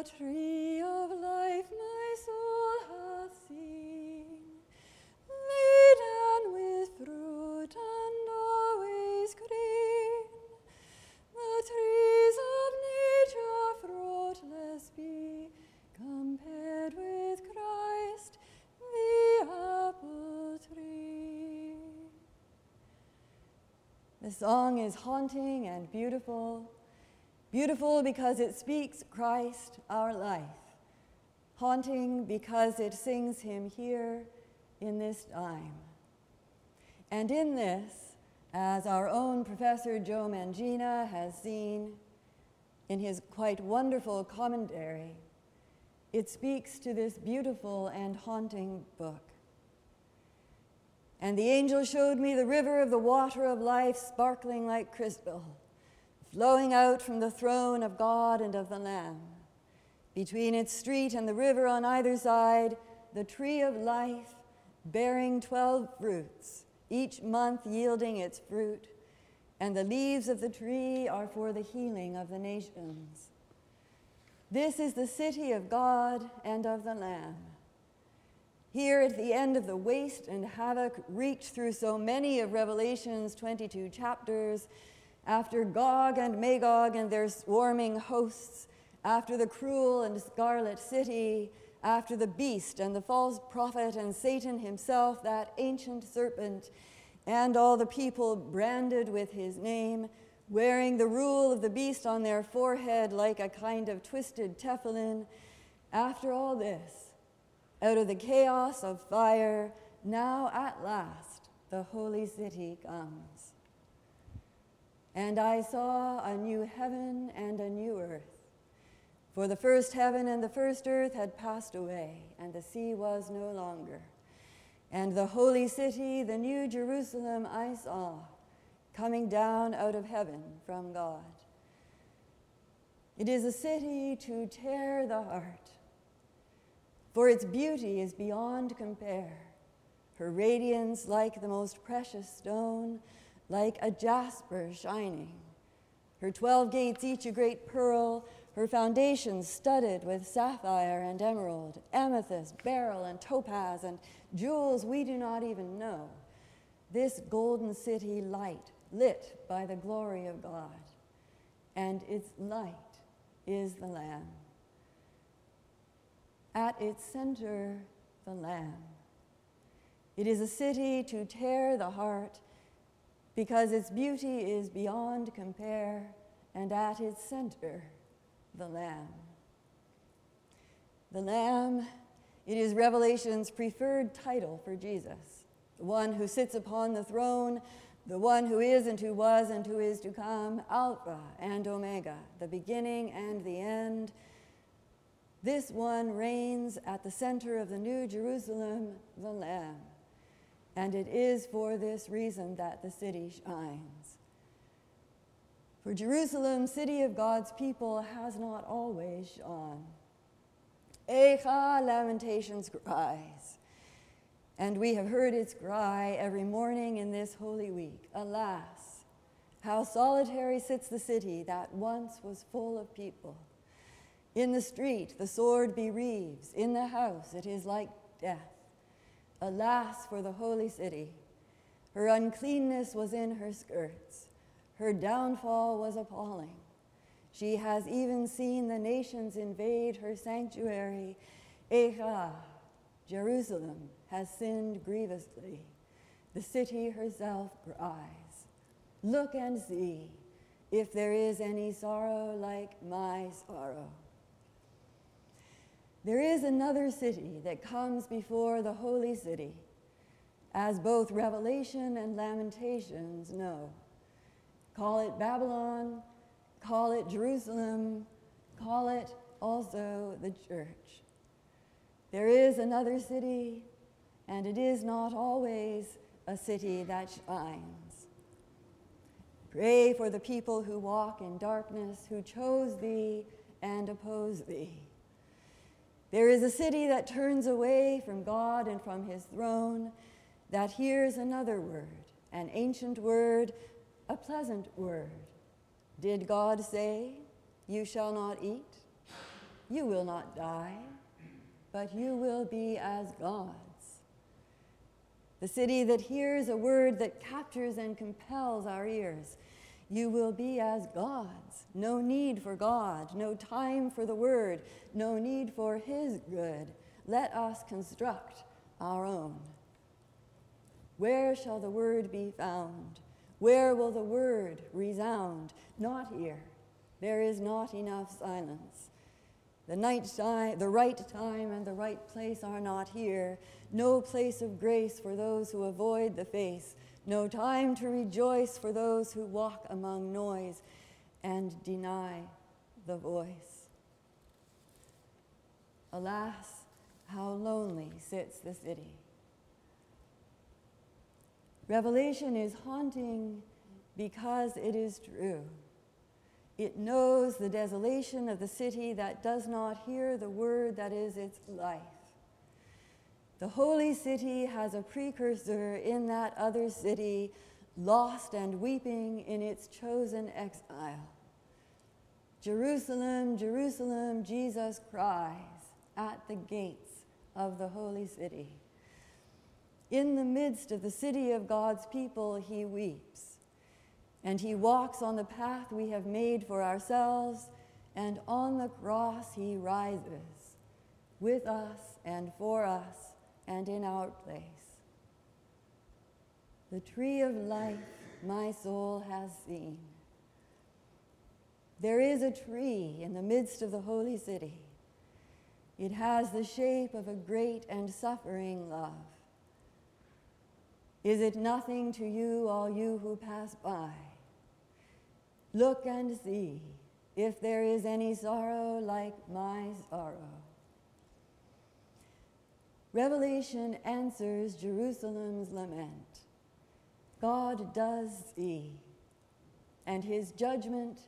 The tree of life my soul hath seen, laden with fruit and always green. The trees of nature fruitless be, compared with Christ, the apple tree. The song is haunting and beautiful. Beautiful because it speaks Christ, our life. Haunting because it sings him here in this time. And in this, as our own Professor Joe Mangina has seen in his quite wonderful commentary, it speaks to this beautiful and haunting book. And the angel showed me the river of the water of life sparkling like crystal, flowing out from the throne of God and of the Lamb. Between its street and the river on either side, the tree of life bearing 12 fruits, each month yielding its fruit, and the leaves of the tree are for the healing of the nations. This is the city of God and of the Lamb. Here at the end of the waste and havoc wreaked through so many of Revelation's 22 chapters, after Gog and Magog and their swarming hosts, after the cruel and scarlet city, after the beast and the false prophet and Satan himself, that ancient serpent, and all the people branded with his name, wearing the rule of the beast on their forehead like a kind of twisted tefillin. After all this, out of the chaos of fire, now at last the holy city comes. And I saw a new heaven and a new earth. For the first heaven and the first earth had passed away, and the sea was no longer. And the holy city, the new Jerusalem, I saw coming down out of heaven from God. It is a city to tear the heart, for its beauty is beyond compare. Her radiance, like the most precious stone, like a jasper shining. Her twelve gates, each a great pearl, her foundations studded with sapphire and emerald, amethyst, beryl, and topaz, and jewels we do not even know. This golden city light, lit by the glory of God, and its light is the Lamb. At its center, the Lamb. It is a city to tear the heart because its beauty is beyond compare, and at its center, the Lamb. The Lamb, it is Revelation's preferred title for Jesus, the one who sits upon the throne, the one who is and who was and who is to come, Alpha and Omega, the beginning and the end. This one reigns at the center of the New Jerusalem, the Lamb. And it is for this reason that the city shines. For Jerusalem, city of God's people, has not always shone. Echa, lamentations cries. And we have heard its cry every morning in this holy week. Alas, how solitary sits the city that once was full of people. In the street, the sword bereaves. In the house, it is like death. Alas for the holy city. Her uncleanness was in her skirts. Her downfall was appalling. She has even seen the nations invade her sanctuary. Echa, Jerusalem, has sinned grievously. The city herself cries. Look and see if there is any sorrow like my sorrow. There is another city that comes before the holy city, as both Revelation and Lamentations know. Call it Babylon, call it Jerusalem, call it also the church. There is another city, and it is not always a city that shines. Pray for the people who walk in darkness, who chose thee and oppose thee. There is a city that turns away from God and from his throne, that hears another word, an ancient word a pleasant word. Did God say, You shall not eat? You will not die, but you will be as gods. The city that hears a word that captures and compels our ears. You will be as gods. No need for God, no time for the word, no need for his good. Let us construct our own. Where shall the word be found? Where will the word resound? Not here. There is not enough silence. The, night time, the right time and the right place are not here. No place of grace for those who avoid the face. No time to rejoice for those who walk among noise and deny the voice. Alas, how lonely sits the city. Revelation is haunting because it is true. It knows the desolation of the city that does not hear the word that is its life. The holy city has a precursor in that other city, lost and weeping in its chosen exile. Jerusalem, Jerusalem, Jesus cries at the gates of the holy city. In the midst of the city of God's people, he weeps. And he walks on the path we have made for ourselves, and on the cross he rises with us and for us and in our place. The tree of life my soul has seen. There is a tree in the midst of the holy city. It has the shape of a great and suffering love. Is it nothing to you, all you who pass by? Look and see if there is any sorrow like my sorrow. Revelation answers Jerusalem's lament. God does see, and his judgment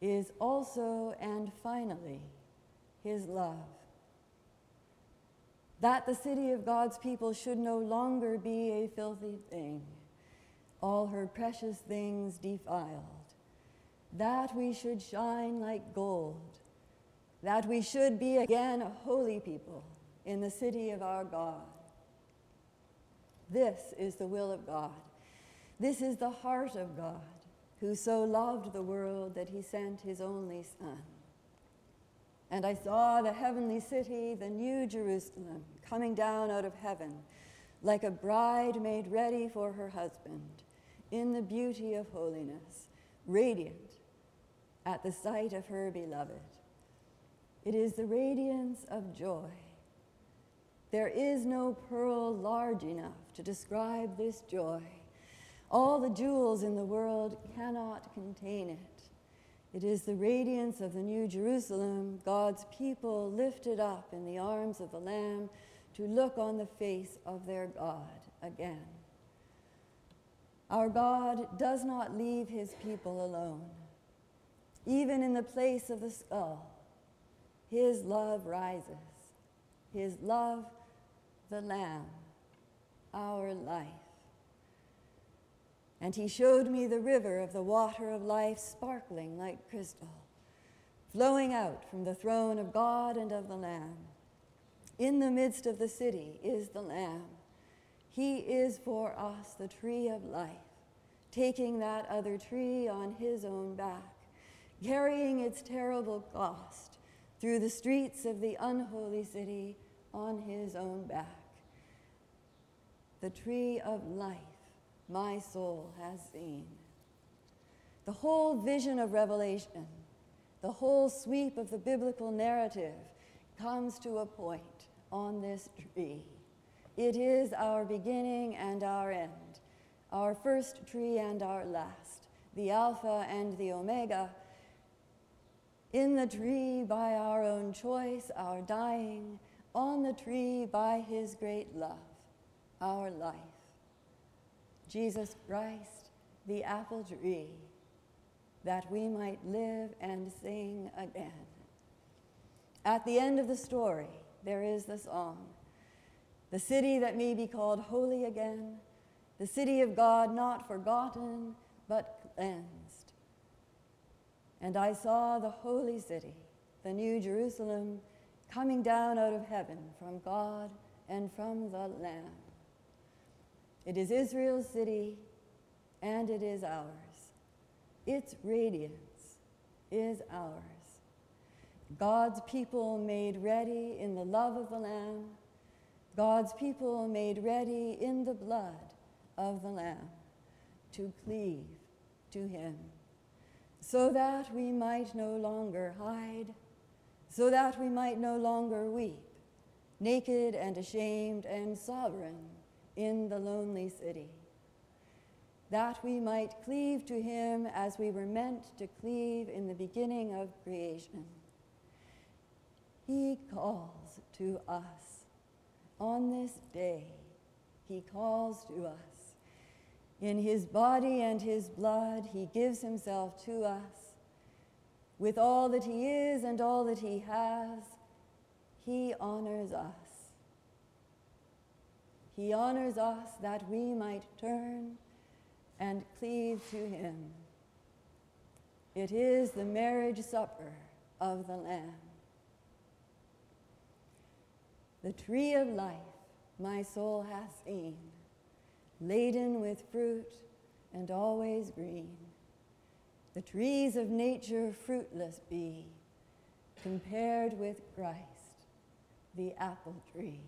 is also and finally his love that the city of God's people should no longer be a filthy thing, all her precious things defiled, that we should shine like gold, that we should be again a holy people in the city of our God. This is the will of God. This is the heart of God, who so loved the world that he sent his only Son and I saw the heavenly city, the new Jerusalem, coming down out of heaven, like a bride made ready for her husband, in the beauty of holiness, radiant at the sight of her beloved. It is the radiance of joy. There is no pearl large enough to describe this joy. All the jewels in the world cannot contain it. It is the radiance of the New Jerusalem, God's people lifted up in the arms of the Lamb to look on the face of their God again. Our God does not leave his people alone. Even in the place of the skull, his love rises. His love, the Lamb, our life. And he showed me the river of the water of life sparkling like crystal, flowing out from the throne of God and of the Lamb. In the midst of the city is the Lamb. He is for us the tree of life, taking that other tree on his own back, carrying its terrible cost through the streets of the unholy city on his own back. The tree of life my soul has seen. The whole vision of Revelation, the whole sweep of the biblical narrative comes to a point on this tree. It is our beginning and our end, our first tree and our last, the Alpha and the Omega. In the tree by our own choice, our dying, on the tree by his great love, our life. Jesus Christ, the apple tree, that we might live and sing again. At the end of the story, there is the song The city that may be called holy again, the city of God not forgotten, but cleansed. And I saw the holy city, the New Jerusalem, coming down out of heaven from God and from the Lamb. It is Israel's city, and it is ours. Its radiance is ours. God's people made ready in the love of the Lamb, God's people made ready in the blood of the Lamb to cleave to Him, so that we might no longer hide, so that we might no longer weep, naked and ashamed and sovereign in the lonely city, that we might cleave to Him as we were meant to cleave in the beginning of creation. He calls to us on this day. He calls to us. In his body and his blood, he gives himself to us. With all that he is and all that he has, he honors us. He honors us that we might turn and cleave to him. It is the marriage supper of the Lamb. The tree of life my soul hath seen laden with fruit and always green. The trees of nature fruitless be, compared with Christ, the apple tree.